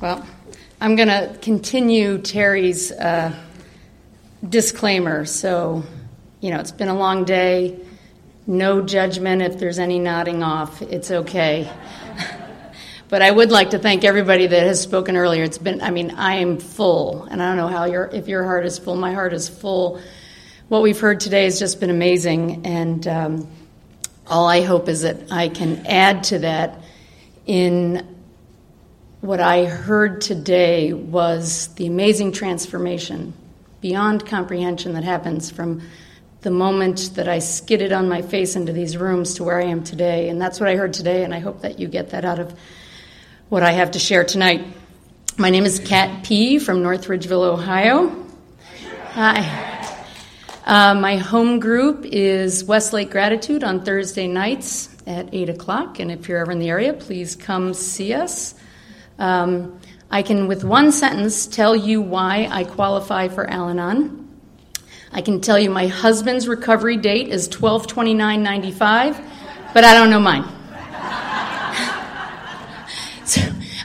Well, I'm going to continue Terry's uh, disclaimer. So, you know, it's been a long day. No judgment if there's any nodding off. It's okay. but I would like to thank everybody that has spoken earlier. It's been, I mean, I am full, and I don't know how your if your heart is full. My heart is full. What we've heard today has just been amazing, and um, all I hope is that I can add to that in what I heard today was the amazing transformation beyond comprehension that happens from the moment that I skidded on my face into these rooms to where I am today. And that's what I heard today, and I hope that you get that out of what I have to share tonight. My name is Kat P. from North Ridgeville, Ohio. Hi. Uh, my home group is Westlake Gratitude on Thursday nights at 8 o'clock, and if you're ever in the area, please come see us. Um, I can, with one sentence, tell you why I qualify for Al Anon. I can tell you my husband's recovery date is 12 95 but I don't know mine. so,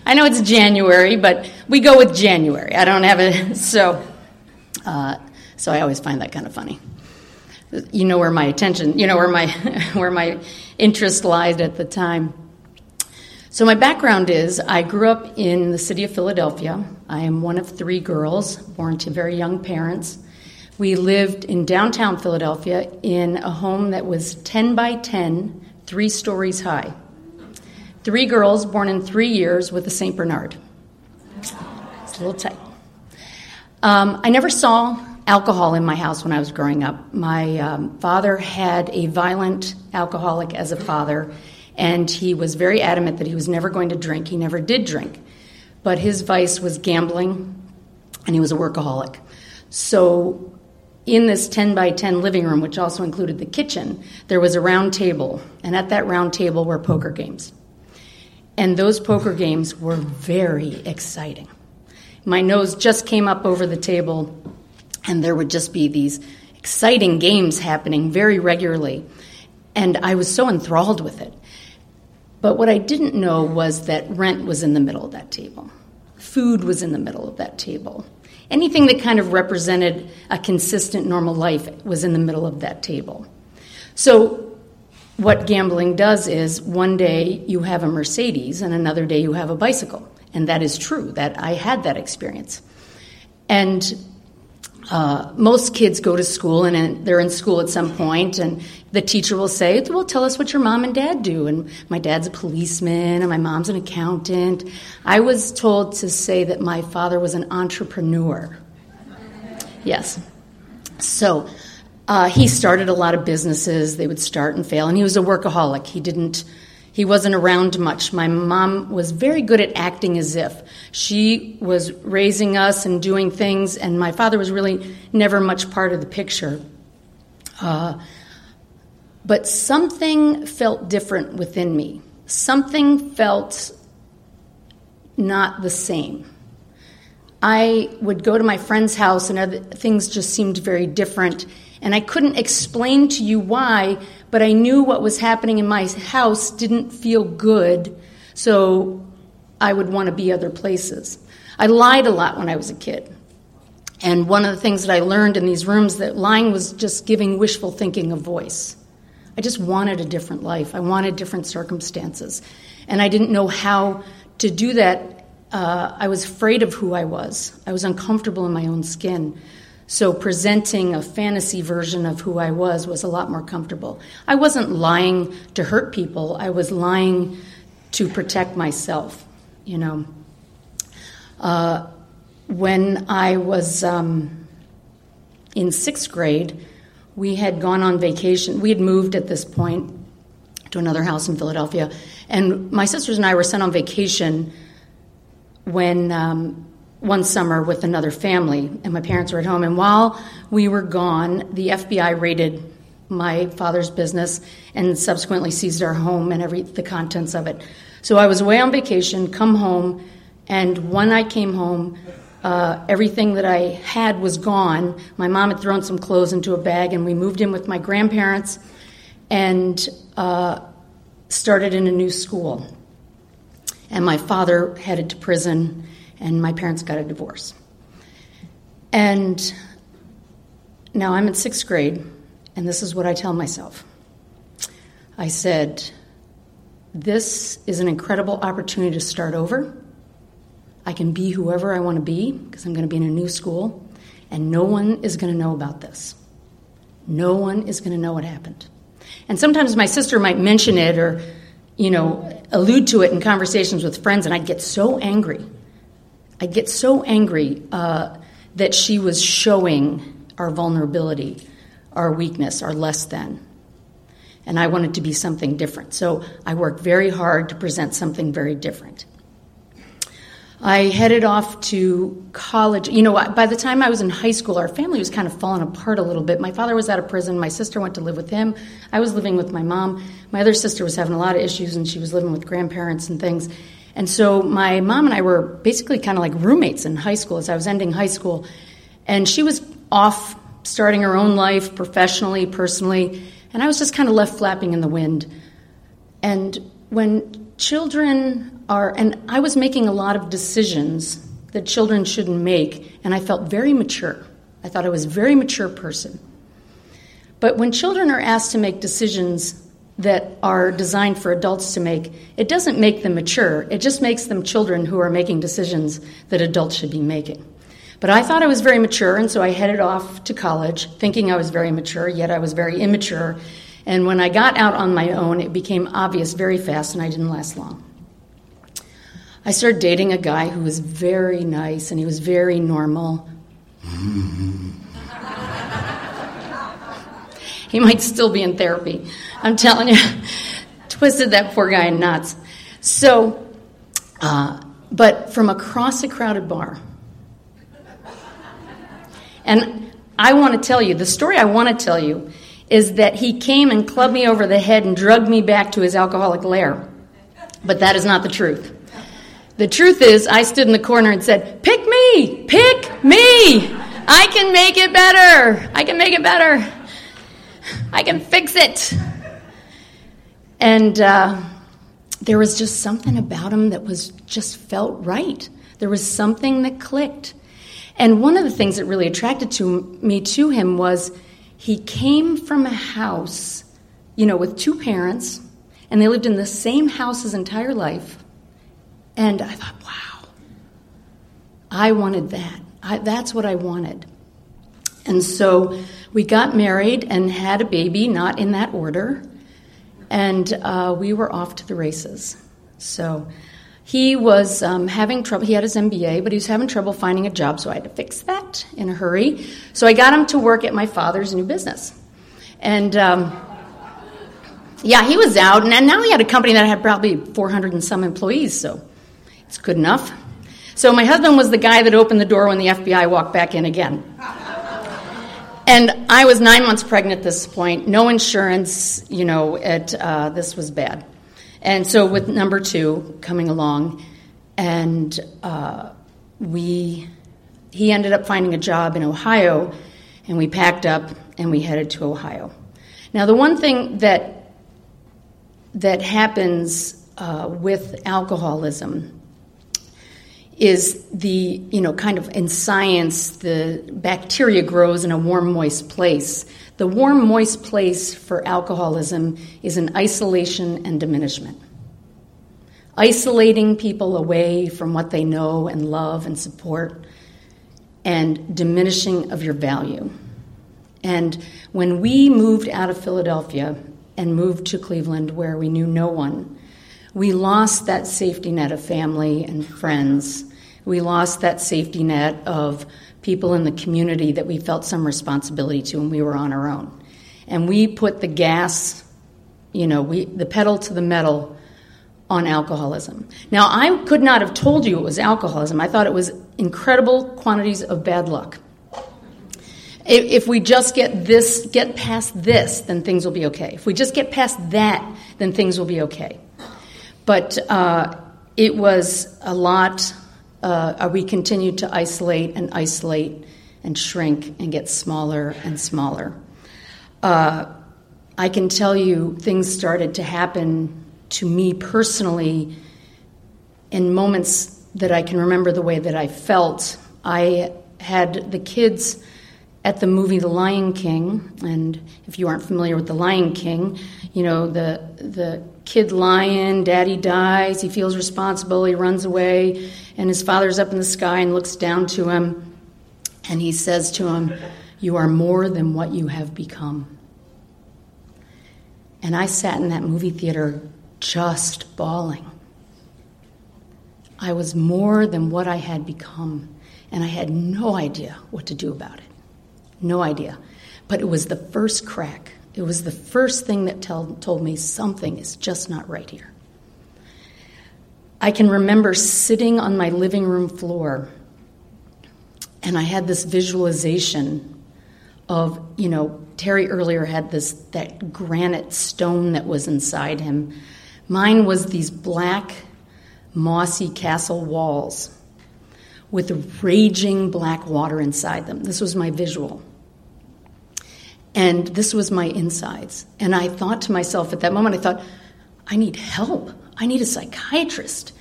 I know it's January, but we go with January. I don't have it, so. Uh, so I always find that kind of funny. You know where my attention, you know where my where my interest lies at the time. So my background is I grew up in the city of Philadelphia. I am one of three girls born to very young parents. We lived in downtown Philadelphia in a home that was 10 by 10, three stories high. Three girls born in three years with a St. Bernard. It's a little tight. Um, I never saw alcohol in my house when I was growing up. My um, father had a violent alcoholic as a father, and he was very adamant that he was never going to drink. He never did drink. But his vice was gambling, and he was a workaholic. So, in this 10 by 10 living room, which also included the kitchen, there was a round table, and at that round table were poker games. And those poker games were very exciting. My nose just came up over the table and there would just be these exciting games happening very regularly. And I was so enthralled with it. But what I didn't know was that rent was in the middle of that table, food was in the middle of that table. Anything that kind of represented a consistent normal life was in the middle of that table. So, what gambling does is one day you have a Mercedes and another day you have a bicycle. And that is true, that I had that experience. And uh, most kids go to school and they're in school at some point, and the teacher will say, Well, tell us what your mom and dad do. And my dad's a policeman, and my mom's an accountant. I was told to say that my father was an entrepreneur. Yes. So uh, he started a lot of businesses. They would start and fail, and he was a workaholic. He didn't he wasn't around much. My mom was very good at acting as if. She was raising us and doing things, and my father was really never much part of the picture. Uh, but something felt different within me. Something felt not the same. I would go to my friend's house, and other, things just seemed very different. And I couldn't explain to you why, but I knew what was happening in my house didn't feel good, so I would want to be other places. I lied a lot when I was a kid. And one of the things that I learned in these rooms that lying was just giving wishful thinking a voice. I just wanted a different life. I wanted different circumstances. And I didn't know how to do that. Uh, I was afraid of who I was. I was uncomfortable in my own skin. So presenting a fantasy version of who I was was a lot more comfortable. I wasn't lying to hurt people, I was lying to protect myself, you know. Uh, when I was um, in sixth grade, we had gone on vacation. We had moved at this point to another house in Philadelphia. And my sisters and I were sent on vacation when um, one summer with another family, and my parents were at home. And while we were gone, the FBI raided my father's business and subsequently seized our home and every the contents of it. So I was away on vacation, come home, and when I came home, uh, everything that I had was gone. My mom had thrown some clothes into a bag, and we moved in with my grandparents and uh, started in a new school. And my father headed to prison and my parents got a divorce. And now I'm in sixth grade, and this is what I tell myself. I said, This is an incredible opportunity to start over. I can be whoever I want to be because I'm going to be in a new school, and no one is going to know about this. No one is going to know what happened. And sometimes my sister might mention it or, you know, allude to it in conversations with friends, and I'd get so angry. I'd get so angry uh, that she was showing our vulnerability, our weakness, our less than. And I wanted to be something different. So I worked very hard to present something very different. I headed off to college. You know, by the time I was in high school, our family was kind of falling apart a little bit. My father was out of prison. My sister went to live with him. I was living with my mom. My other sister was having a lot of issues, and she was living with grandparents and things. And so my mom and I were basically kind of like roommates in high school as I was ending high school. And she was off starting her own life professionally, personally, and I was just kind of left flapping in the wind. And when children are, and I was making a lot of decisions that children shouldn't make, and I felt very mature. I thought I was a very mature person. But when children are asked to make decisions that are designed for adults to make, it doesn't make them mature. It just makes them children who are making decisions that adults should be making. But I thought I was very mature, and so I headed off to college thinking I was very mature, yet I was very immature. And when I got out on my own, it became obvious very fast, and I didn't last long. I started dating a guy who was very nice and he was very normal. He might still be in therapy. I'm telling you, twisted that poor guy in knots. So, uh, but from across a crowded bar, and I want to tell you, the story I want to tell you is that he came and clubbed me over the head and drugged me back to his alcoholic lair. But that is not the truth. The truth is, I stood in the corner and said, Pick me! Pick me! I can make it better! I can make it better! I can fix it! And uh, there was just something about him that was just felt right. There was something that clicked. And one of the things that really attracted to me to him was he came from a house, you know, with two parents, and they lived in the same house his entire life. And I thought, wow, I wanted that. I, that's what I wanted. And so we got married and had a baby, not in that order. And uh, we were off to the races. So he was um, having trouble. He had his MBA, but he was having trouble finding a job, so I had to fix that in a hurry. So I got him to work at my father's new business. And um, yeah, he was out, and now he had a company that had probably 400 and some employees, so it's good enough. So my husband was the guy that opened the door when the FBI walked back in again. And I was nine months pregnant at this point, no insurance, you know, it, uh, this was bad. And so with number two coming along, and uh, we, he ended up finding a job in Ohio, and we packed up and we headed to Ohio. Now, the one thing that that happens uh, with alcoholism is the you know kind of in science the bacteria grows in a warm moist place the warm, moist place for alcoholism is in isolation and diminishment. Isolating people away from what they know and love and support, and diminishing of your value. And when we moved out of Philadelphia and moved to Cleveland, where we knew no one, we lost that safety net of family and friends. We lost that safety net of people in the community that we felt some responsibility to, and we were on our own. And we put the gas, you know, we, the pedal to the metal on alcoholism. Now, I could not have told you it was alcoholism. I thought it was incredible quantities of bad luck. If we just get this, get past this, then things will be okay. If we just get past that, then things will be okay. But uh, it was a lot uh, we continue to isolate and isolate and shrink and get smaller and smaller. Uh, I can tell you things started to happen to me personally in moments that I can remember the way that I felt. I had the kids at the movie The Lion King, and if you aren't familiar with The Lion King, you know the the kid lion, daddy dies, he feels responsible, he runs away, and his father's up in the sky and looks down to him, and he says to him, "You are more than what you have become." And I sat in that movie theater just bawling. I was more than what I had become, and I had no idea what to do about it. No idea. But it was the first crack. It was the first thing that tell, told me something is just not right here. I can remember sitting on my living room floor and I had this visualization of, you know, Terry earlier had this that granite stone that was inside him. Mine was these black mossy castle walls with raging black water inside them. This was my visual. And this was my insides. And I thought to myself at that moment, I thought, I need help. I need a psychiatrist.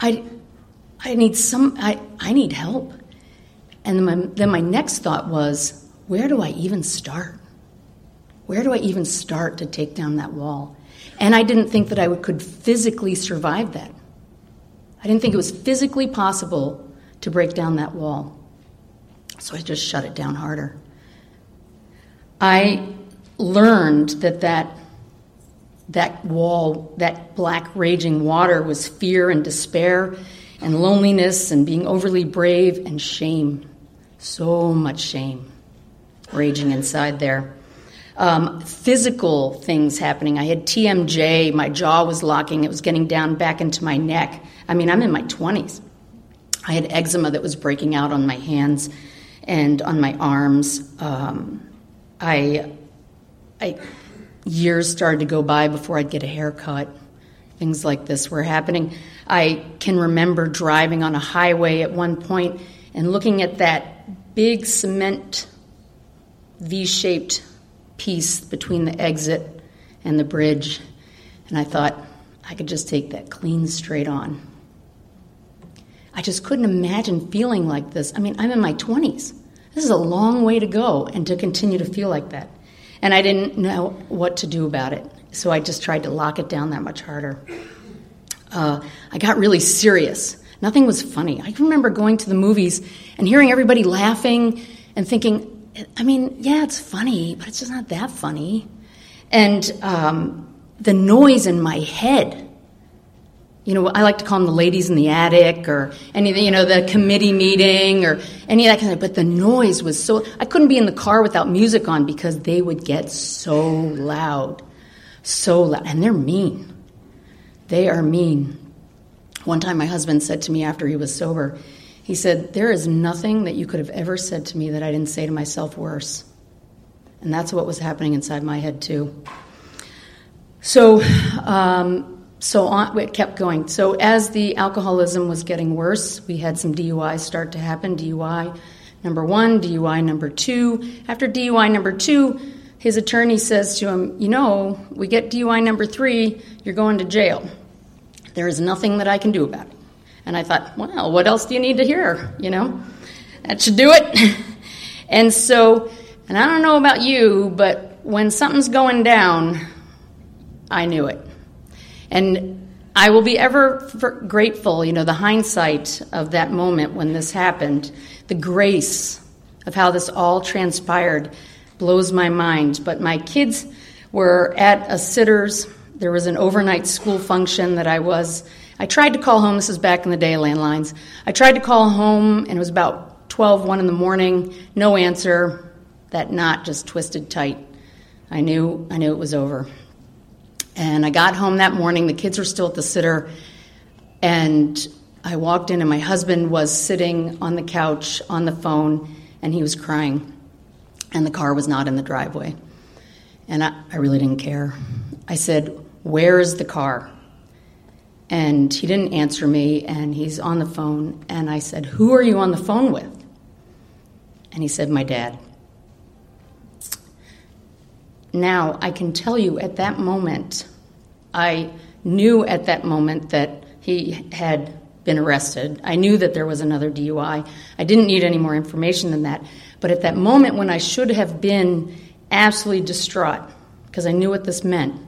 I, I need some, I, I need help. And then my, then my next thought was, where do I even start? Where do I even start to take down that wall? And I didn't think that I would, could physically survive that. I didn't think it was physically possible to break down that wall. So I just shut it down harder. I learned that that, that wall, that black raging water, was fear and despair and loneliness and being overly brave and shame. So much shame raging inside there. Um, physical things happening. I had TMJ, my jaw was locking, it was getting down back into my neck. I mean, I'm in my 20s. I had eczema that was breaking out on my hands and on my arms. Um, I, I, years started to go by before I'd get a haircut. Things like this were happening. I can remember driving on a highway at one point and looking at that big cement V shaped piece between the exit and the bridge, and I thought I could just take that clean straight on. I just couldn't imagine feeling like this. I mean, I'm in my 20s. This is a long way to go and to continue to feel like that. And I didn't know what to do about it. So I just tried to lock it down that much harder. Uh, I got really serious. Nothing was funny. I remember going to the movies and hearing everybody laughing and thinking, I mean, yeah, it's funny, but it's just not that funny. And um, the noise in my head you know, I like to call them the ladies in the attic or any, you know, the committee meeting or any of that kind of. But the noise was so. I couldn't be in the car without music on because they would get so loud, so loud, and they're mean. They are mean. One time, my husband said to me after he was sober, he said, "There is nothing that you could have ever said to me that I didn't say to myself worse." And that's what was happening inside my head too. So. Um, so on, it kept going. So as the alcoholism was getting worse, we had some DUIs start to happen. DUI number one, DUI number two. After DUI number two, his attorney says to him, You know, we get DUI number three, you're going to jail. There is nothing that I can do about it. And I thought, well, what else do you need to hear? You know, that should do it. and so, and I don't know about you, but when something's going down, I knew it. And I will be ever grateful, you know, the hindsight of that moment when this happened, the grace of how this all transpired blows my mind. But my kids were at a sitter's. There was an overnight school function that I was. I tried to call home. This is back in the day, landlines. I tried to call home, and it was about 12, 1 in the morning. No answer. That knot just twisted tight. I knew, I knew it was over. And I got home that morning, the kids were still at the sitter, and I walked in, and my husband was sitting on the couch on the phone, and he was crying. And the car was not in the driveway. And I, I really didn't care. I said, Where is the car? And he didn't answer me, and he's on the phone. And I said, Who are you on the phone with? And he said, My dad. Now, I can tell you at that moment, I knew at that moment that he had been arrested. I knew that there was another DUI. I didn't need any more information than that. But at that moment when I should have been absolutely distraught, because I knew what this meant,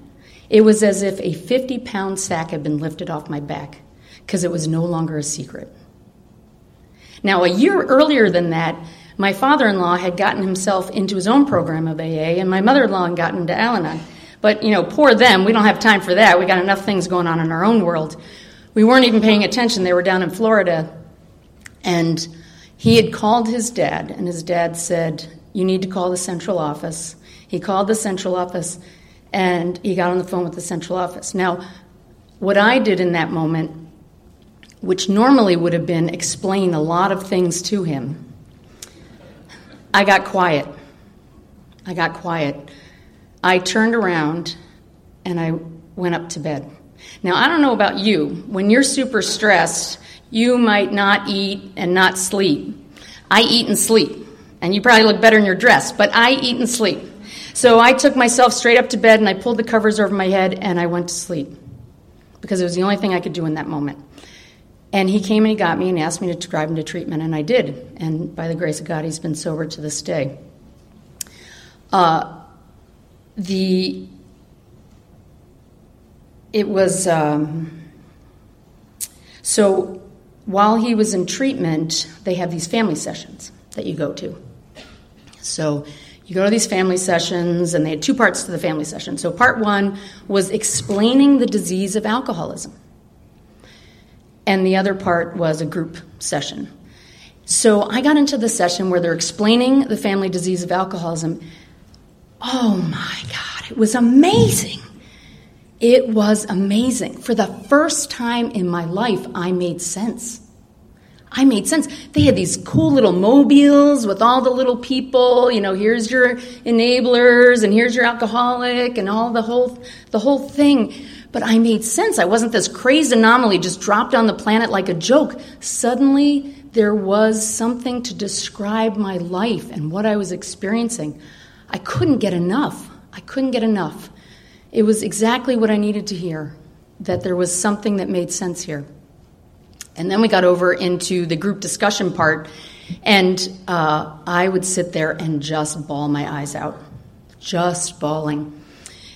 it was as if a 50 pound sack had been lifted off my back, because it was no longer a secret. Now, a year earlier than that, my father in law had gotten himself into his own program of AA, and my mother in law had gotten into Al Anon. But, you know, poor them, we don't have time for that. We got enough things going on in our own world. We weren't even paying attention. They were down in Florida. And he had called his dad, and his dad said, You need to call the central office. He called the central office, and he got on the phone with the central office. Now, what I did in that moment, which normally would have been explain a lot of things to him, I got quiet. I got quiet. I turned around and I went up to bed. Now, I don't know about you. When you're super stressed, you might not eat and not sleep. I eat and sleep. And you probably look better in your dress, but I eat and sleep. So I took myself straight up to bed and I pulled the covers over my head and I went to sleep because it was the only thing I could do in that moment. And he came and he got me and asked me to drive him to treatment, and I did. And by the grace of God, he's been sober to this day. Uh, the it was um, so while he was in treatment, they have these family sessions that you go to. So you go to these family sessions, and they had two parts to the family session. So part one was explaining the disease of alcoholism and the other part was a group session. So I got into the session where they're explaining the family disease of alcoholism. Oh my God, it was amazing. It was amazing. For the first time in my life, I made sense. I made sense. They had these cool little mobiles with all the little people. You know, here's your enablers, and here's your alcoholic, and all the whole the whole thing. But I made sense. I wasn't this crazed anomaly just dropped on the planet like a joke. Suddenly, there was something to describe my life and what I was experiencing. I couldn't get enough. I couldn't get enough. It was exactly what I needed to hear that there was something that made sense here. And then we got over into the group discussion part, and uh, I would sit there and just bawl my eyes out, just bawling.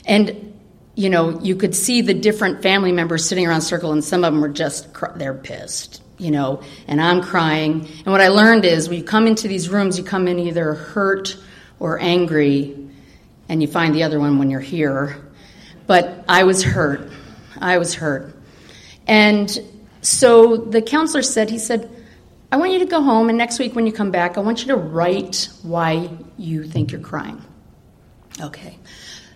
And you know, you could see the different family members sitting around circle, and some of them were just they're pissed, you know, and I'm crying. And what I learned is when you come into these rooms, you come in either hurt or angry, and you find the other one when you're here. But I was hurt. I was hurt. And so the counselor said, he said, I want you to go home, and next week when you come back, I want you to write why you think you're crying. Okay.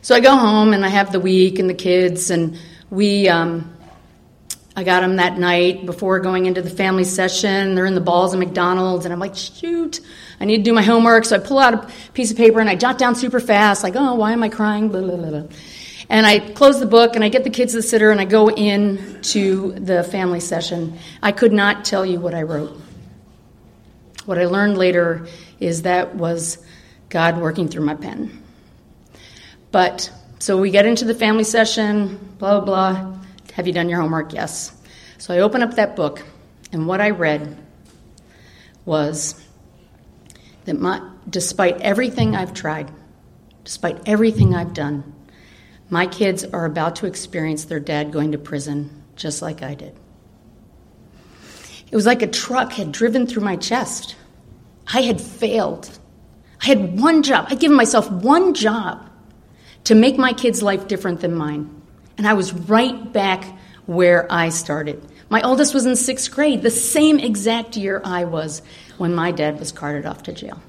So I go home and I have the week and the kids, and we, um, I got them that night before going into the family session. They're in the balls of McDonald's, and I'm like, shoot, I need to do my homework. So I pull out a piece of paper and I jot down super fast, like, oh, why am I crying? Blah, blah, blah. And I close the book and I get the kids to the sitter and I go in to the family session. I could not tell you what I wrote. What I learned later is that was God working through my pen. But so we get into the family session, blah, blah, blah. Have you done your homework? Yes. So I open up that book, and what I read was that my, despite everything I've tried, despite everything I've done, my kids are about to experience their dad going to prison just like I did. It was like a truck had driven through my chest. I had failed. I had one job. I'd given myself one job to make my kid's life different than mine. And I was right back where I started. My oldest was in sixth grade, the same exact year I was when my dad was carted off to jail.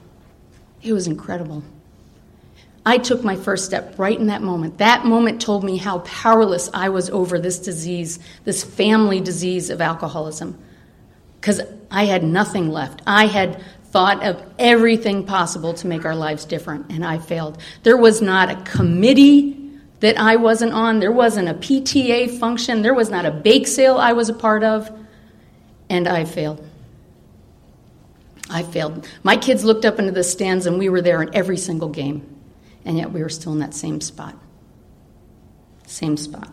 It was incredible. I took my first step right in that moment. That moment told me how powerless I was over this disease, this family disease of alcoholism. Because I had nothing left. I had thought of everything possible to make our lives different, and I failed. There was not a committee that I wasn't on, there wasn't a PTA function, there was not a bake sale I was a part of, and I failed. I failed. My kids looked up into the stands, and we were there in every single game, and yet we were still in that same spot. Same spot.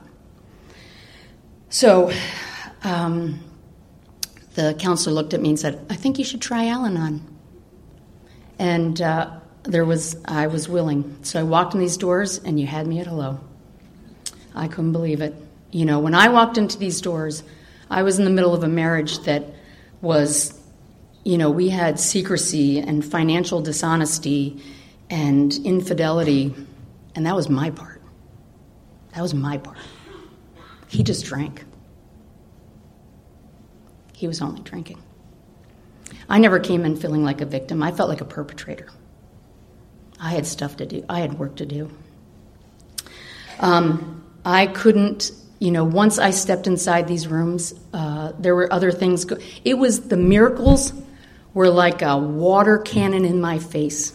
So, um, the counselor looked at me and said, I think you should try Al Anon. And uh, there was, I was willing. So I walked in these doors, and you had me at hello. I couldn't believe it. You know, when I walked into these doors, I was in the middle of a marriage that was, you know, we had secrecy and financial dishonesty and infidelity, and that was my part. That was my part. He just drank. He was only drinking. I never came in feeling like a victim. I felt like a perpetrator. I had stuff to do, I had work to do. Um, I couldn't, you know, once I stepped inside these rooms, uh, there were other things. Go- it was the miracles were like a water cannon in my face.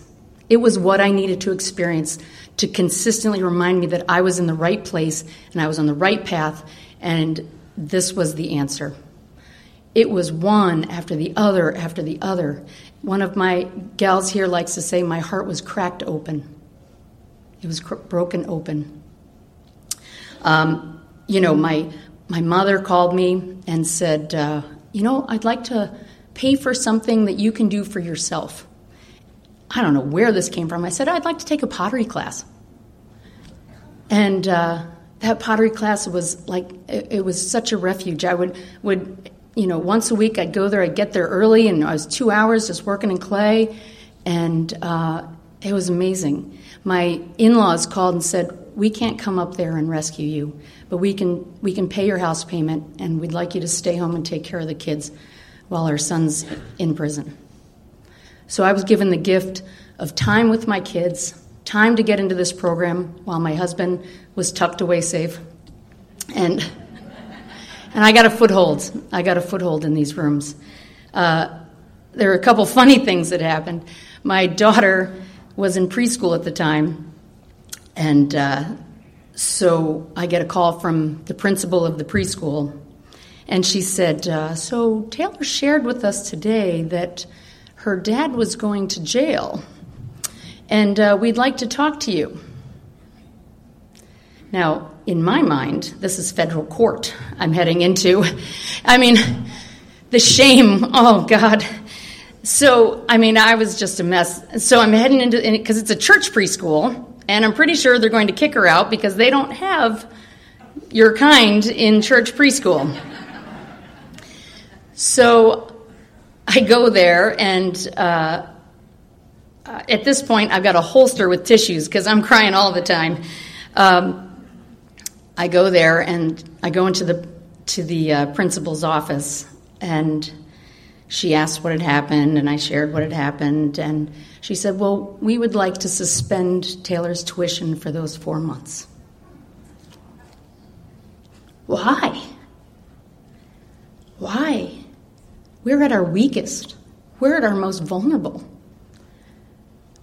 It was what I needed to experience to consistently remind me that I was in the right place and I was on the right path, and this was the answer. It was one after the other after the other. One of my gals here likes to say, My heart was cracked open. It was cr- broken open. Um, you know, my, my mother called me and said, uh, You know, I'd like to pay for something that you can do for yourself. I don't know where this came from. I said, I'd like to take a pottery class. And uh, that pottery class was like, it, it, was such a refuge. I would, would, you know, once a week I'd go there, I'd get there early, and I was two hours just working in clay, and uh, it was amazing. My in laws called and said, We can't come up there and rescue you, but we can, we can pay your house payment, and we'd like you to stay home and take care of the kids while our son's in prison. So I was given the gift of time with my kids, time to get into this program while my husband was tucked away safe. And, and I got a foothold. I got a foothold in these rooms. Uh, there were a couple funny things that happened. My daughter was in preschool at the time, and uh, so I get a call from the principal of the preschool, and she said, uh, So Taylor shared with us today that her dad was going to jail, and uh, we'd like to talk to you. Now, in my mind, this is federal court I'm heading into. I mean, the shame, oh God. So, I mean, I was just a mess. So I'm heading into, because it's a church preschool, and I'm pretty sure they're going to kick her out because they don't have your kind in church preschool. So I go there, and uh, at this point, I've got a holster with tissues because I'm crying all the time. Um, I go there, and I go into the to the uh, principal's office, and she asked what had happened, and I shared what had happened, and she said, "Well, we would like to suspend Taylor's tuition for those four months." Why? Why? We're at our weakest. We're at our most vulnerable.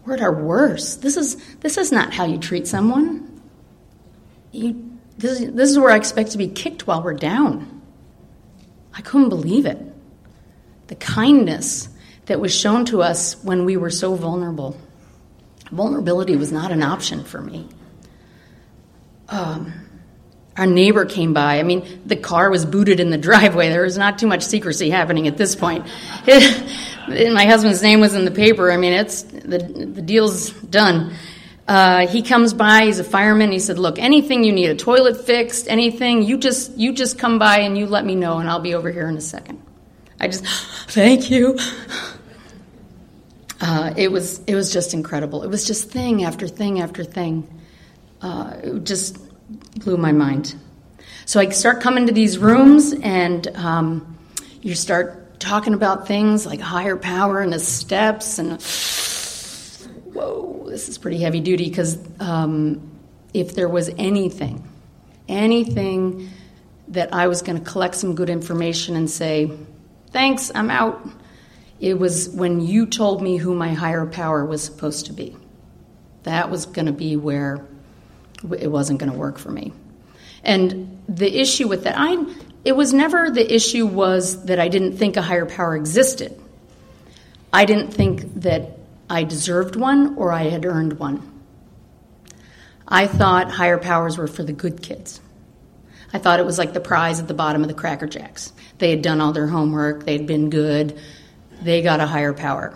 We're at our worst. This is, this is not how you treat someone. You, this, this is where I expect to be kicked while we're down. I couldn't believe it. The kindness that was shown to us when we were so vulnerable. Vulnerability was not an option for me. Um, our neighbor came by. I mean, the car was booted in the driveway. There was not too much secrecy happening at this point. My husband's name was in the paper. I mean, it's the the deal's done. Uh, he comes by. He's a fireman. He said, "Look, anything you need, a toilet fixed, anything, you just you just come by and you let me know, and I'll be over here in a second. I just, thank you. Uh, it was it was just incredible. It was just thing after thing after thing. Uh, it just blew my mind. So I start coming to these rooms, and um, you start talking about things like higher power and the steps, and whoa, this is pretty heavy duty because um, if there was anything, anything that I was going to collect some good information and say, thanks, I'm out, it was when you told me who my higher power was supposed to be. That was going to be where it wasn't going to work for me. And the issue with that, I it was never the issue was that I didn't think a higher power existed. I didn't think that I deserved one or I had earned one. I thought higher powers were for the good kids. I thought it was like the prize at the bottom of the Cracker Jacks. They had done all their homework, they'd been good, they got a higher power.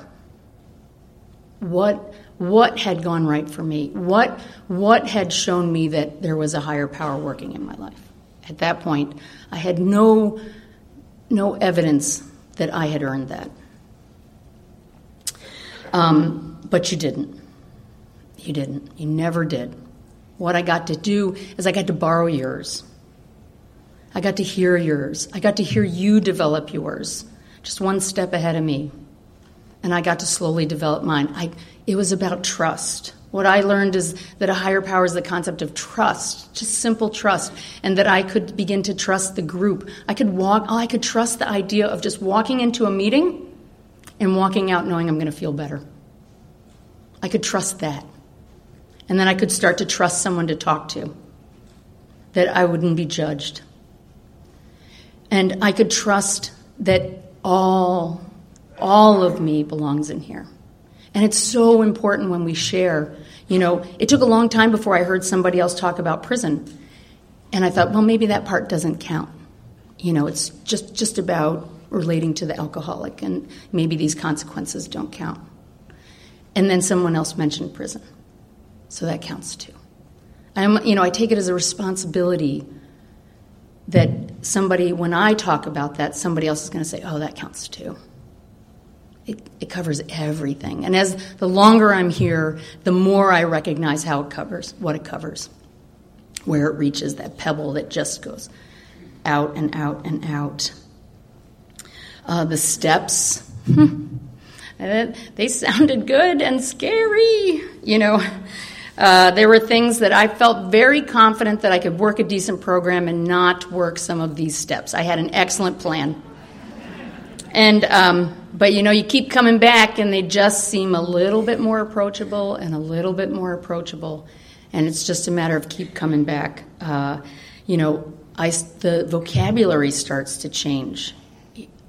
What what had gone right for me? What what had shown me that there was a higher power working in my life? At that point, I had no no evidence that I had earned that. Um, but you didn't. You didn't. You never did. What I got to do is I got to borrow yours. I got to hear yours. I got to hear you develop yours, just one step ahead of me. And I got to slowly develop mine. I, it was about trust. What I learned is that a higher power is the concept of trust, just simple trust, and that I could begin to trust the group. I could walk, oh, I could trust the idea of just walking into a meeting and walking out knowing I'm going to feel better. I could trust that. And then I could start to trust someone to talk to, that I wouldn't be judged. And I could trust that all, all of me belongs in here. And it's so important when we share. You know, it took a long time before I heard somebody else talk about prison. And I thought, well, maybe that part doesn't count. You know, it's just, just about relating to the alcoholic, and maybe these consequences don't count. And then someone else mentioned prison. So that counts too. I'm, you know, I take it as a responsibility that somebody, when I talk about that, somebody else is going to say, oh, that counts too. It, it, covers everything. And as the longer I'm here, the more I recognize how it covers, what it covers, where it reaches that pebble that just goes out and out and out. Uh, the steps, hmm, they sounded good and scary, you know. Uh, there were things that I felt very confident that I could work a decent program and not work some of these steps. I had an excellent plan. And, um, but you know, you keep coming back and they just seem a little bit more approachable and a little bit more approachable. And it's just a matter of keep coming back. Uh, you know, I, the vocabulary starts to change.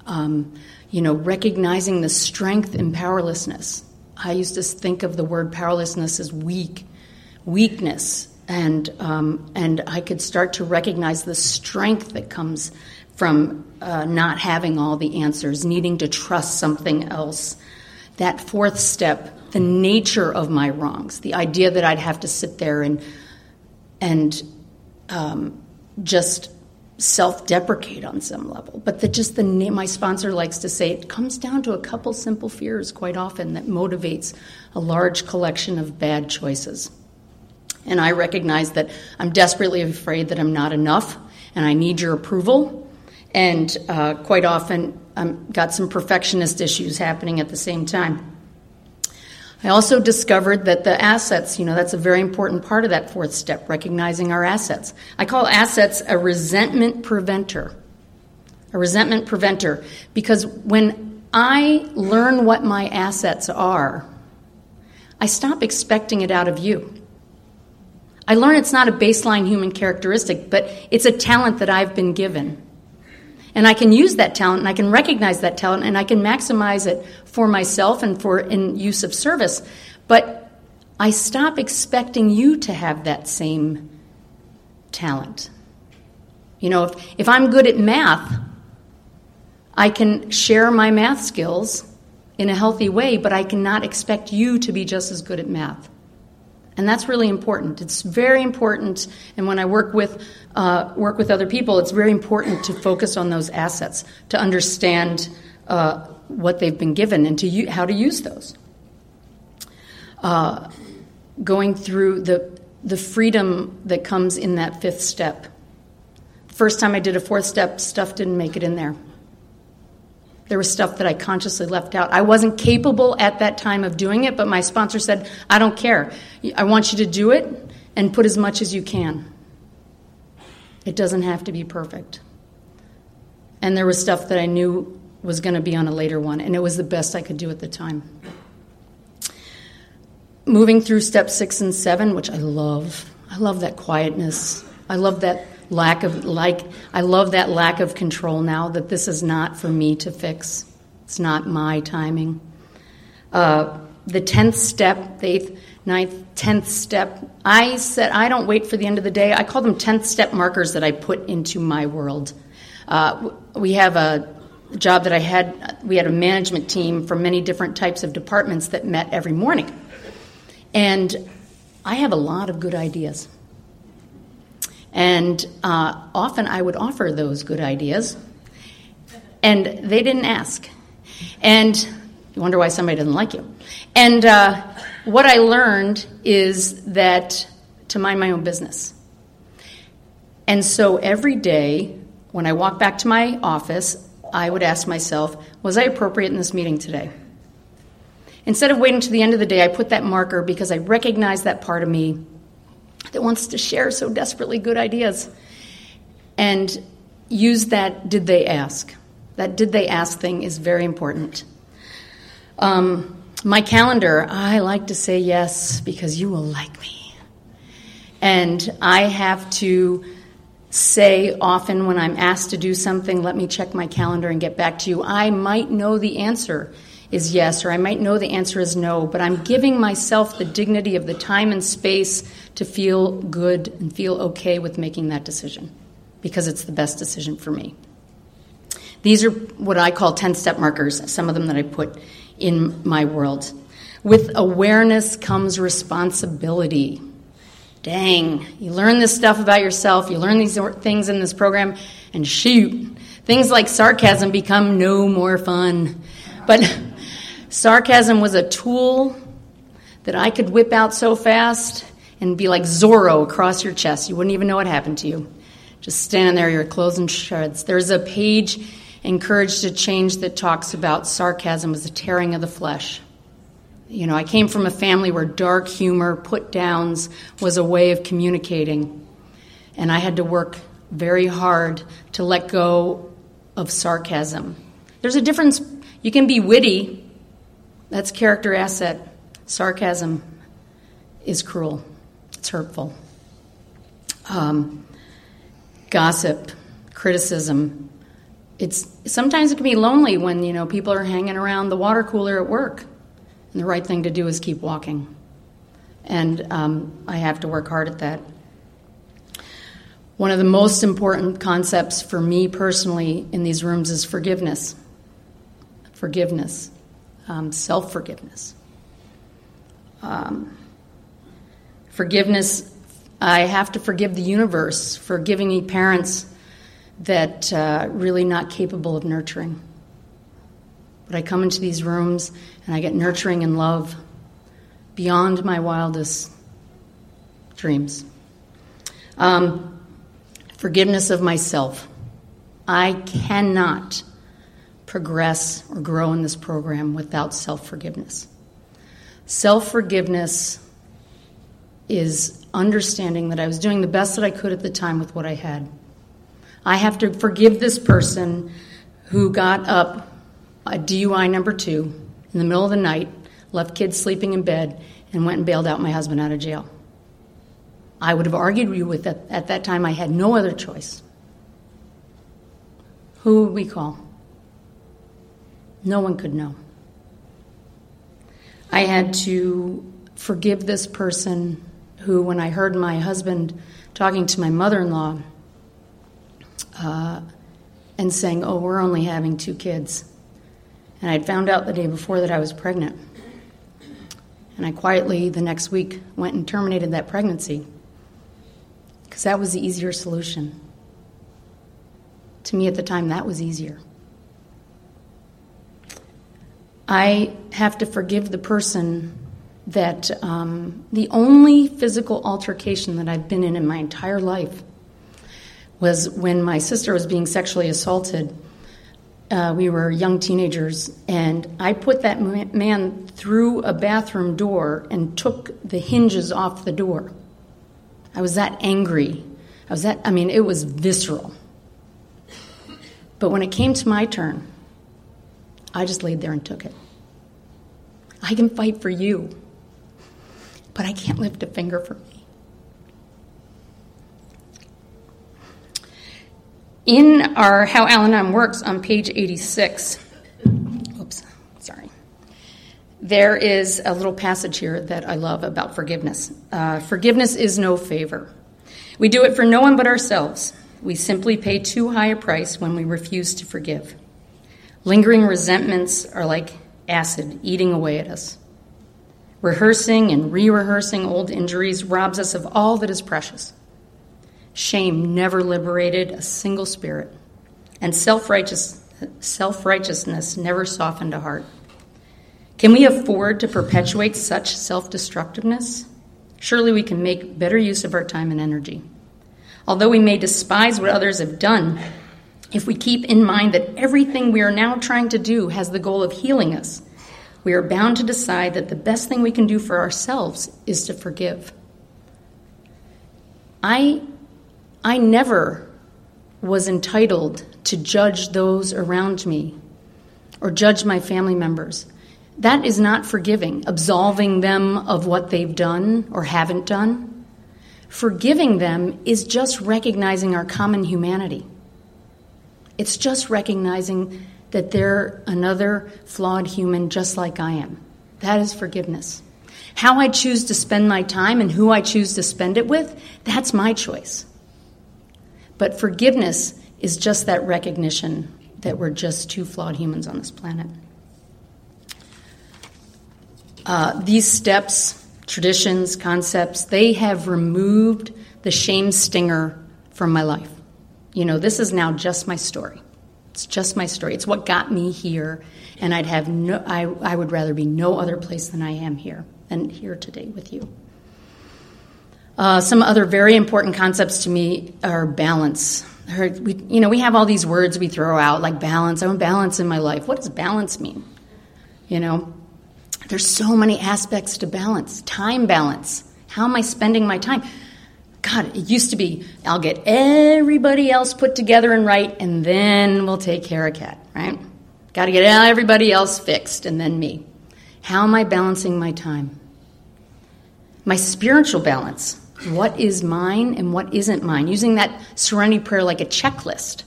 Um, you know, recognizing the strength in powerlessness. I used to think of the word powerlessness as weak weakness, and um, and I could start to recognize the strength that comes from uh, not having all the answers, needing to trust something else. That fourth step, the nature of my wrongs, the idea that I'd have to sit there and and um, just self-deprecate on some level, but that just the name. My sponsor likes to say it comes down to a couple simple fears quite often that motivates a large collection of bad choices. And I recognize that I'm desperately afraid that I'm not enough and I need your approval. And uh, quite often, I've got some perfectionist issues happening at the same time. I also discovered that the assets, you know, that's a very important part of that fourth step, recognizing our assets. I call assets a resentment preventer. A resentment preventer. Because when I learn what my assets are, I stop expecting it out of you. I learn it's not a baseline human characteristic, but it's a talent that I've been given. And I can use that talent and I can recognize that talent and I can maximize it for myself and for in use of service. But I stop expecting you to have that same talent. You know, if, if I'm good at math, I can share my math skills in a healthy way, but I cannot expect you to be just as good at math. And that's really important. It's very important, and when I work with uh, work with other people, it's very important to focus on those assets, to understand uh, what they've been given, and to u- how to use those. Uh, going through the the freedom that comes in that fifth step. First time I did a fourth step, stuff didn't make it in there. There was stuff that I consciously left out. I wasn't capable at that time of doing it, but my sponsor said, I don't care. I want you to do it and put as much as you can. It doesn't have to be perfect. And there was stuff that I knew was going to be on a later one, and it was the best I could do at the time. Moving through step six and seven, which I love. I love that quietness. I love that lack of like I love that lack of control now that this is not for me to fix. It's not my timing. Uh, the 10th step, the eighth, ninth, 10th step, I said, I don't wait for the end of the day. I call them 10th step markers that I put into my world. Uh, we have a job that I had, we had a management team from many different types of departments that met every morning. And I have a lot of good ideas. And uh, often I would offer those good ideas, and they didn't ask. And you wonder why somebody doesn't like you. And uh, what I learned is that to mind my own business. And so every day when I walk back to my office, I would ask myself, was I appropriate in this meeting today? Instead of waiting to the end of the day, I put that marker because I recognize that part of me that wants to share so desperately good ideas. And use that did they ask. That did they ask thing is very important. Um, my calendar, I like to say yes because you will like me. And I have to say often when I'm asked to do something, let me check my calendar and get back to you. I might know the answer is yes, or I might know the answer is no, but I'm giving myself the dignity of the time and space to feel good and feel okay with making that decision because it's the best decision for me. These are what I call 10 step markers, some of them that I put in my world. With awareness comes responsibility. Dang, you learn this stuff about yourself, you learn these things in this program, and shoot, things like sarcasm become no more fun. But Sarcasm was a tool that I could whip out so fast and be like Zorro across your chest. You wouldn't even know what happened to you. Just standing there, your clothes in shreds. There's a page in Courage to Change that talks about sarcasm as a tearing of the flesh. You know, I came from a family where dark humor, put downs, was a way of communicating. And I had to work very hard to let go of sarcasm. There's a difference. You can be witty that's character asset. Sarcasm is cruel, it's hurtful. Um, gossip, criticism. It's sometimes it can be lonely when you know people are hanging around the water cooler at work, and the right thing to do is keep walking. And um, I have to work hard at that. One of the most important concepts for me personally in these rooms is forgiveness. Forgiveness um, self forgiveness. Um, forgiveness, I have to forgive the universe for giving me parents that uh, really not capable of nurturing. But I come into these rooms and I get nurturing and love beyond my wildest dreams. Um, forgiveness of myself. I cannot progress or grow in this program without self forgiveness. Self forgiveness is understanding that I was doing the best that I could at the time with what I had. I have to forgive this person who got up a DUI number two in the middle of the night, left kids sleeping in bed, and went and bailed out my husband out of jail. I would have argued with that at that time. I had no other choice. Who would we call? No one could know. I had to forgive this person who, when I heard my husband talking to my mother in law uh, and saying, Oh, we're only having two kids. And I'd found out the day before that I was pregnant. And I quietly, the next week, went and terminated that pregnancy because that was the easier solution. To me at the time, that was easier. I have to forgive the person that um, the only physical altercation that I've been in in my entire life was when my sister was being sexually assaulted. Uh, we were young teenagers, and I put that man through a bathroom door and took the hinges off the door. I was that angry. I was that, I mean, it was visceral. But when it came to my turn, I just laid there and took it. I can fight for you, but I can't lift a finger for me. In our How Al Anon Works on page 86, oops, sorry. There is a little passage here that I love about forgiveness. Uh, forgiveness is no favor. We do it for no one but ourselves. We simply pay too high a price when we refuse to forgive. Lingering resentments are like acid eating away at us. Rehearsing and re rehearsing old injuries robs us of all that is precious. Shame never liberated a single spirit, and self righteousness never softened a heart. Can we afford to perpetuate such self destructiveness? Surely we can make better use of our time and energy. Although we may despise what others have done, if we keep in mind that everything we are now trying to do has the goal of healing us, we are bound to decide that the best thing we can do for ourselves is to forgive. I, I never was entitled to judge those around me or judge my family members. That is not forgiving, absolving them of what they've done or haven't done. Forgiving them is just recognizing our common humanity. It's just recognizing that they're another flawed human just like I am. That is forgiveness. How I choose to spend my time and who I choose to spend it with, that's my choice. But forgiveness is just that recognition that we're just two flawed humans on this planet. Uh, these steps, traditions, concepts, they have removed the shame stinger from my life. You know, this is now just my story. It's just my story. It's what got me here, and I'd have no. I, I would rather be no other place than I am here, and here today with you. Uh, some other very important concepts to me are balance. We, you know, we have all these words we throw out like balance. I want balance in my life. What does balance mean? You know, there's so many aspects to balance. Time balance. How am I spending my time? God, it used to be I'll get everybody else put together and right, and then we'll take care of Kat, right? Got to get everybody else fixed, and then me. How am I balancing my time? My spiritual balance. What is mine and what isn't mine? Using that serenity prayer like a checklist.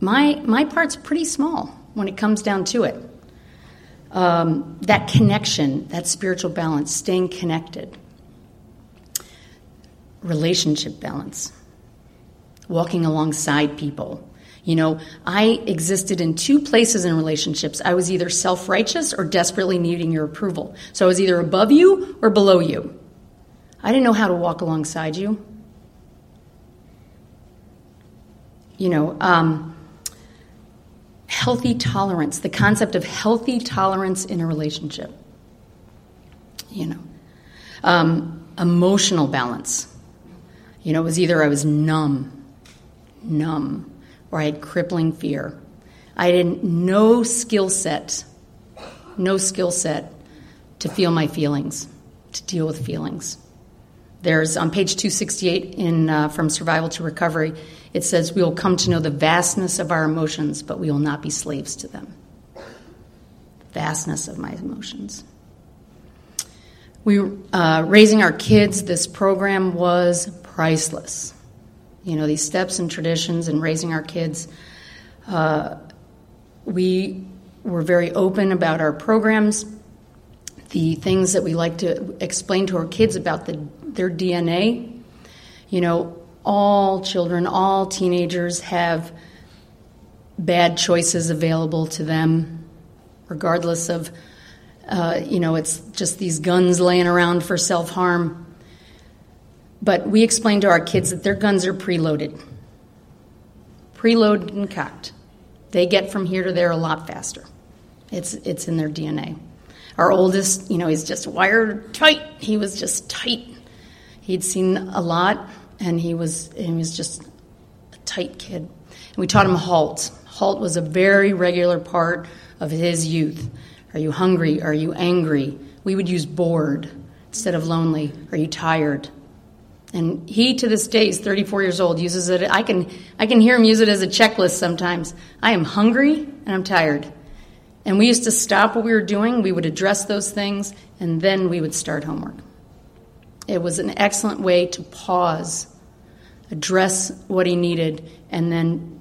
My, my part's pretty small when it comes down to it um, that connection, that spiritual balance, staying connected, relationship balance, walking alongside people. You know, I existed in two places in relationships. I was either self righteous or desperately needing your approval. So I was either above you or below you. I didn't know how to walk alongside you. You know, um, healthy tolerance, the concept of healthy tolerance in a relationship. You know, um, emotional balance. You know, it was either I was numb, numb, or I had crippling fear. I had no skill set, no skill set to feel my feelings, to deal with feelings. There's on page 268 in uh, From Survival to Recovery, it says, We will come to know the vastness of our emotions, but we will not be slaves to them. Vastness of my emotions. We, uh, raising our kids, this program was priceless. You know, these steps and traditions and raising our kids. Uh, we were very open about our programs, the things that we like to explain to our kids about the, their DNA. You know, all children, all teenagers have bad choices available to them, regardless of, uh, you know, it's just these guns laying around for self harm. But we explain to our kids that their guns are preloaded, preloaded and cocked. They get from here to there a lot faster. It's, it's in their DNA. Our oldest, you know, he's just wired tight. He was just tight. He'd seen a lot and he was he was just a tight kid. And we taught him halt. Halt was a very regular part of his youth. Are you hungry? Are you angry? We would use bored instead of lonely. Are you tired? And he, to this day, is 34 years old, uses it. I can, I can hear him use it as a checklist sometimes. I am hungry and I'm tired. And we used to stop what we were doing, we would address those things, and then we would start homework. It was an excellent way to pause, address what he needed, and then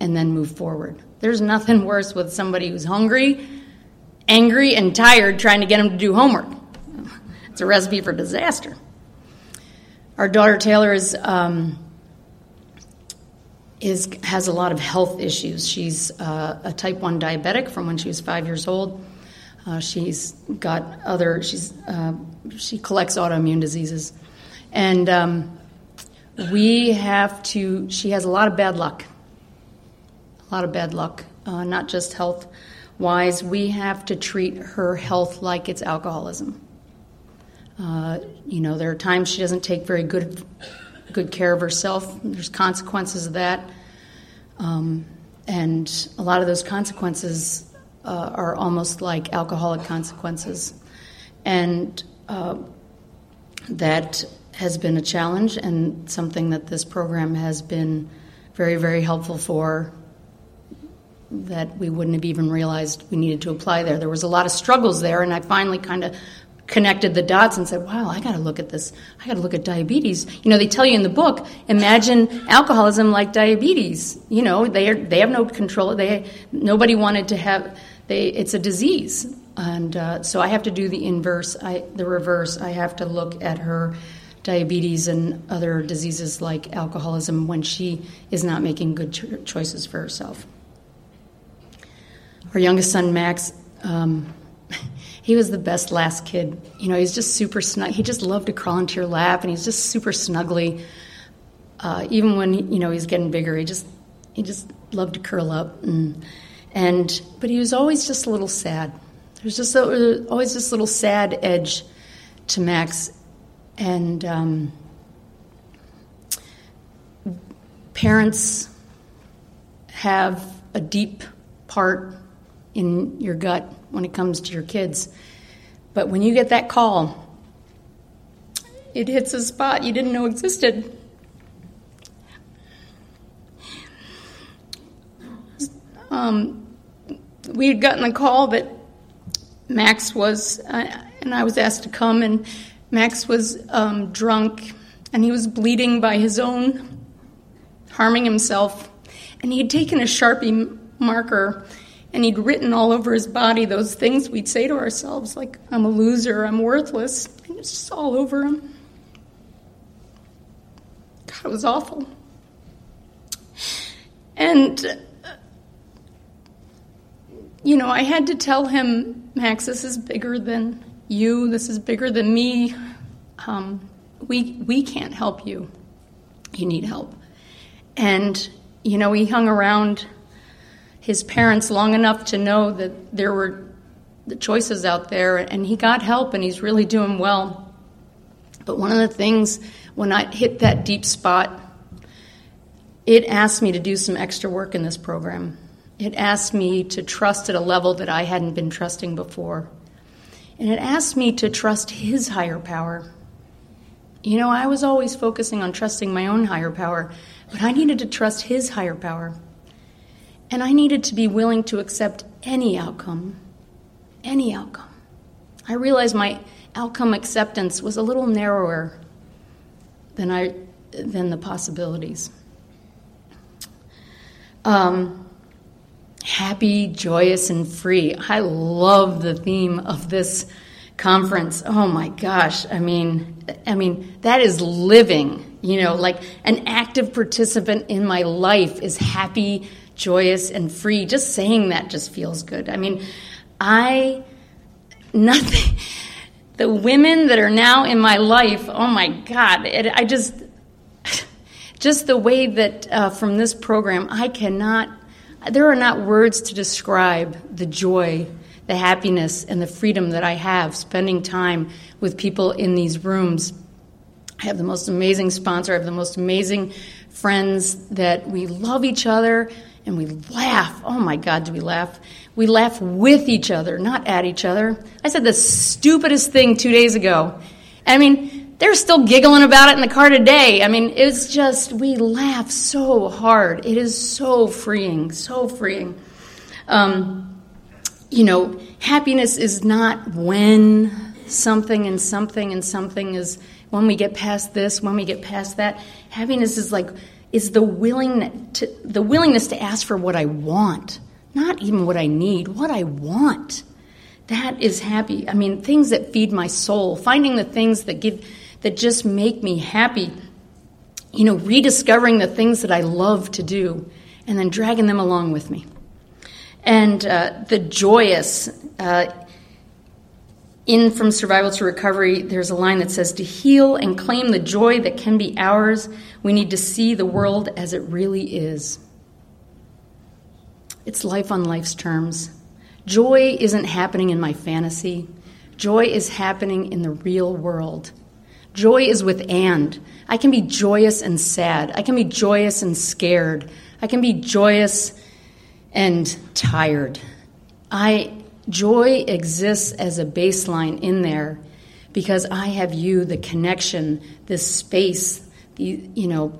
and then move forward. There's nothing worse with somebody who's hungry angry and tired trying to get him to do homework. It's a recipe for disaster. Our daughter Taylor is um, is has a lot of health issues. She's uh, a type one diabetic from when she was five years old. Uh, she's got other. She's uh, she collects autoimmune diseases, and um, we have to. She has a lot of bad luck. A lot of bad luck, uh, not just health wise. We have to treat her health like it's alcoholism. Uh, you know, there are times she doesn't take very good good care of herself. There's consequences of that, um, and a lot of those consequences uh, are almost like alcoholic consequences, and uh, that has been a challenge and something that this program has been very, very helpful for. That we wouldn't have even realized we needed to apply there. There was a lot of struggles there, and I finally kind of connected the dots and said, wow, I got to look at this. I got to look at diabetes. You know, they tell you in the book, imagine alcoholism like diabetes. You know, they are, they have no control. They nobody wanted to have. They it's a disease, and uh, so I have to do the inverse. I the reverse. I have to look at her diabetes and other diseases like alcoholism when she is not making good cho- choices for herself. Our youngest son Max. Um, he was the best last kid. You know, he's just super snug. He just loved to crawl into your lap, and he's just super snuggly. Uh, even when you know he's getting bigger, he just he just loved to curl up and and but he was always just a little sad. There's just a, always this little sad edge to Max, and um, parents have a deep part in your gut when it comes to your kids. But when you get that call, it hits a spot you didn't know existed. Um, we had gotten the call that Max was, uh, and I was asked to come, and Max was um, drunk and he was bleeding by his own, harming himself. And he had taken a Sharpie marker and he'd written all over his body those things we'd say to ourselves, like, I'm a loser, I'm worthless. And it's just all over him. God, it was awful. And, you know, I had to tell him, Max, this is bigger than you, this is bigger than me. Um, we, we can't help you. You need help. And, you know, he hung around his parents long enough to know that there were the choices out there, and he got help, and he's really doing well. But one of the things when I hit that deep spot, it asked me to do some extra work in this program. It asked me to trust at a level that I hadn't been trusting before. And it asked me to trust his higher power. You know, I was always focusing on trusting my own higher power, but I needed to trust his higher power. And I needed to be willing to accept any outcome. Any outcome. I realized my outcome acceptance was a little narrower than, I, than the possibilities. Um, happy, joyous, and free. I love the theme of this conference. Oh my gosh. I mean, I mean, that is living, you know, like an active participant in my life is happy, joyous and free. Just saying that just feels good. I mean, I, nothing, the women that are now in my life, oh my God, it, I just, just the way that uh, from this program, I cannot, there are not words to describe the joy, the happiness, and the freedom that I have spending time with people in these rooms. I have the most amazing sponsor. I have the most amazing friends that we love each other and we laugh. Oh my God, do we laugh? We laugh with each other, not at each other. I said the stupidest thing two days ago. I mean, they're still giggling about it in the car today. I mean, it's just, we laugh so hard. It is so freeing, so freeing. Um, you know, happiness is not when something and something and something is when we get past this, when we get past that. Happiness is like, is the willing to, the willingness to ask for what I want, not even what I need, what I want. That is happy. I mean, things that feed my soul, finding the things that give that just make me happy. You know, rediscovering the things that I love to do and then dragging them along with me. And uh, the joyous, uh, in From Survival to Recovery, there's a line that says, To heal and claim the joy that can be ours, we need to see the world as it really is. It's life on life's terms. Joy isn't happening in my fantasy, joy is happening in the real world. Joy is with and. I can be joyous and sad. I can be joyous and scared. I can be joyous and tired. I joy exists as a baseline in there because I have you, the connection, this space. The, you know,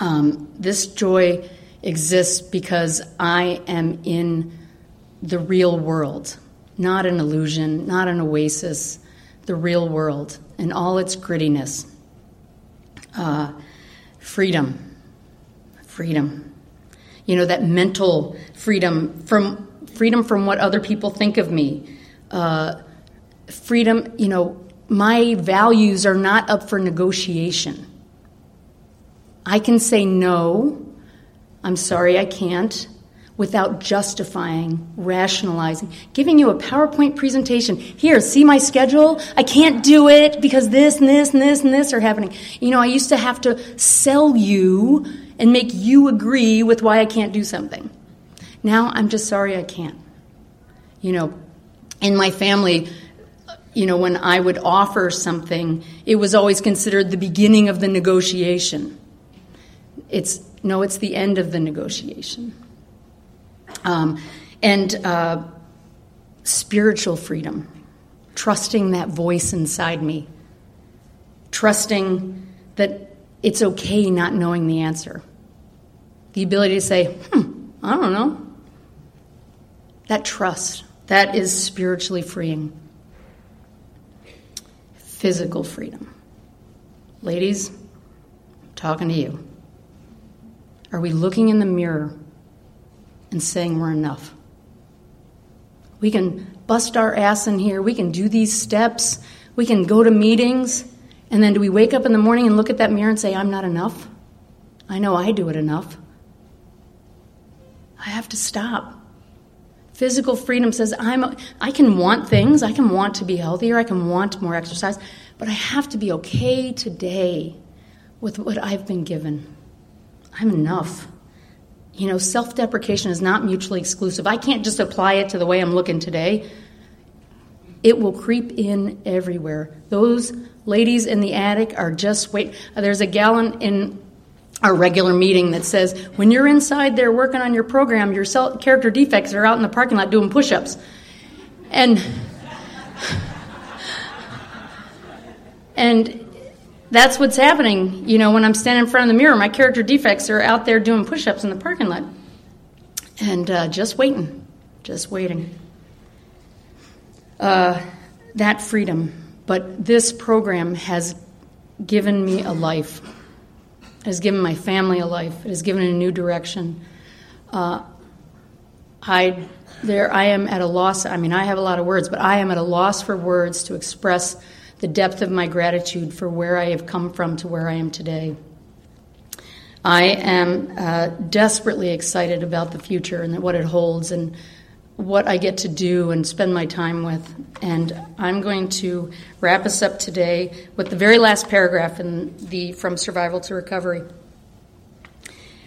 um, this joy exists because I am in the real world, not an illusion, not an oasis, the real world and all its grittiness. Uh, freedom, freedom. You know, that mental freedom from freedom from what other people think of me. Uh, freedom, you know, my values are not up for negotiation. I can say no, I'm sorry I can't, without justifying, rationalizing, giving you a PowerPoint presentation. Here, see my schedule? I can't do it because this and this and this and this are happening. You know, I used to have to sell you and make you agree with why I can't do something. Now I'm just sorry I can't. You know, in my family, you know, when I would offer something, it was always considered the beginning of the negotiation. It's no, it's the end of the negotiation. Um, and uh, spiritual freedom, trusting that voice inside me, trusting that it's okay not knowing the answer. The ability to say, hmm, I don't know. That trust, that is spiritually freeing. Physical freedom. Ladies, I'm talking to you. Are we looking in the mirror and saying we're enough. We can bust our ass in here, we can do these steps, we can go to meetings, and then do we wake up in the morning and look at that mirror and say, I'm not enough? I know I do it enough. I have to stop. Physical freedom says I'm I can want things, I can want to be healthier, I can want more exercise, but I have to be okay today with what I've been given. I'm enough. You know, self deprecation is not mutually exclusive. I can't just apply it to the way I'm looking today. It will creep in everywhere. Those ladies in the attic are just wait. There's a gallon in our regular meeting that says when you're inside there working on your program, your character defects are out in the parking lot doing push ups. And and that's what's happening. You know, when I'm standing in front of the mirror, my character defects are out there doing push ups in the parking lot. And uh, just waiting, just waiting. Uh, that freedom. But this program has given me a life, it has given my family a life, it has given a new direction. Uh, I there I am at a loss. I mean, I have a lot of words, but I am at a loss for words to express the depth of my gratitude for where I have come from to where I am today. I am uh, desperately excited about the future and what it holds and what I get to do and spend my time with. And I'm going to wrap us up today with the very last paragraph in the From Survival to Recovery.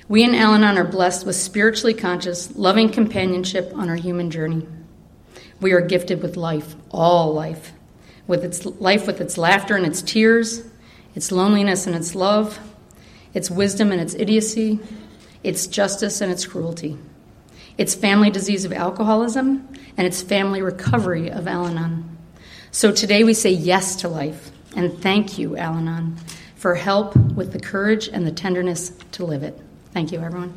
We in Al Anon are blessed with spiritually conscious, loving companionship on our human journey. We are gifted with life, all life with its life with its laughter and its tears, its loneliness and its love, its wisdom and its idiocy, its justice and its cruelty, its family disease of alcoholism, and its family recovery of Al Anon. So today we say yes to life, and thank you, Al Anon, for help with the courage and the tenderness to live it. Thank you, everyone.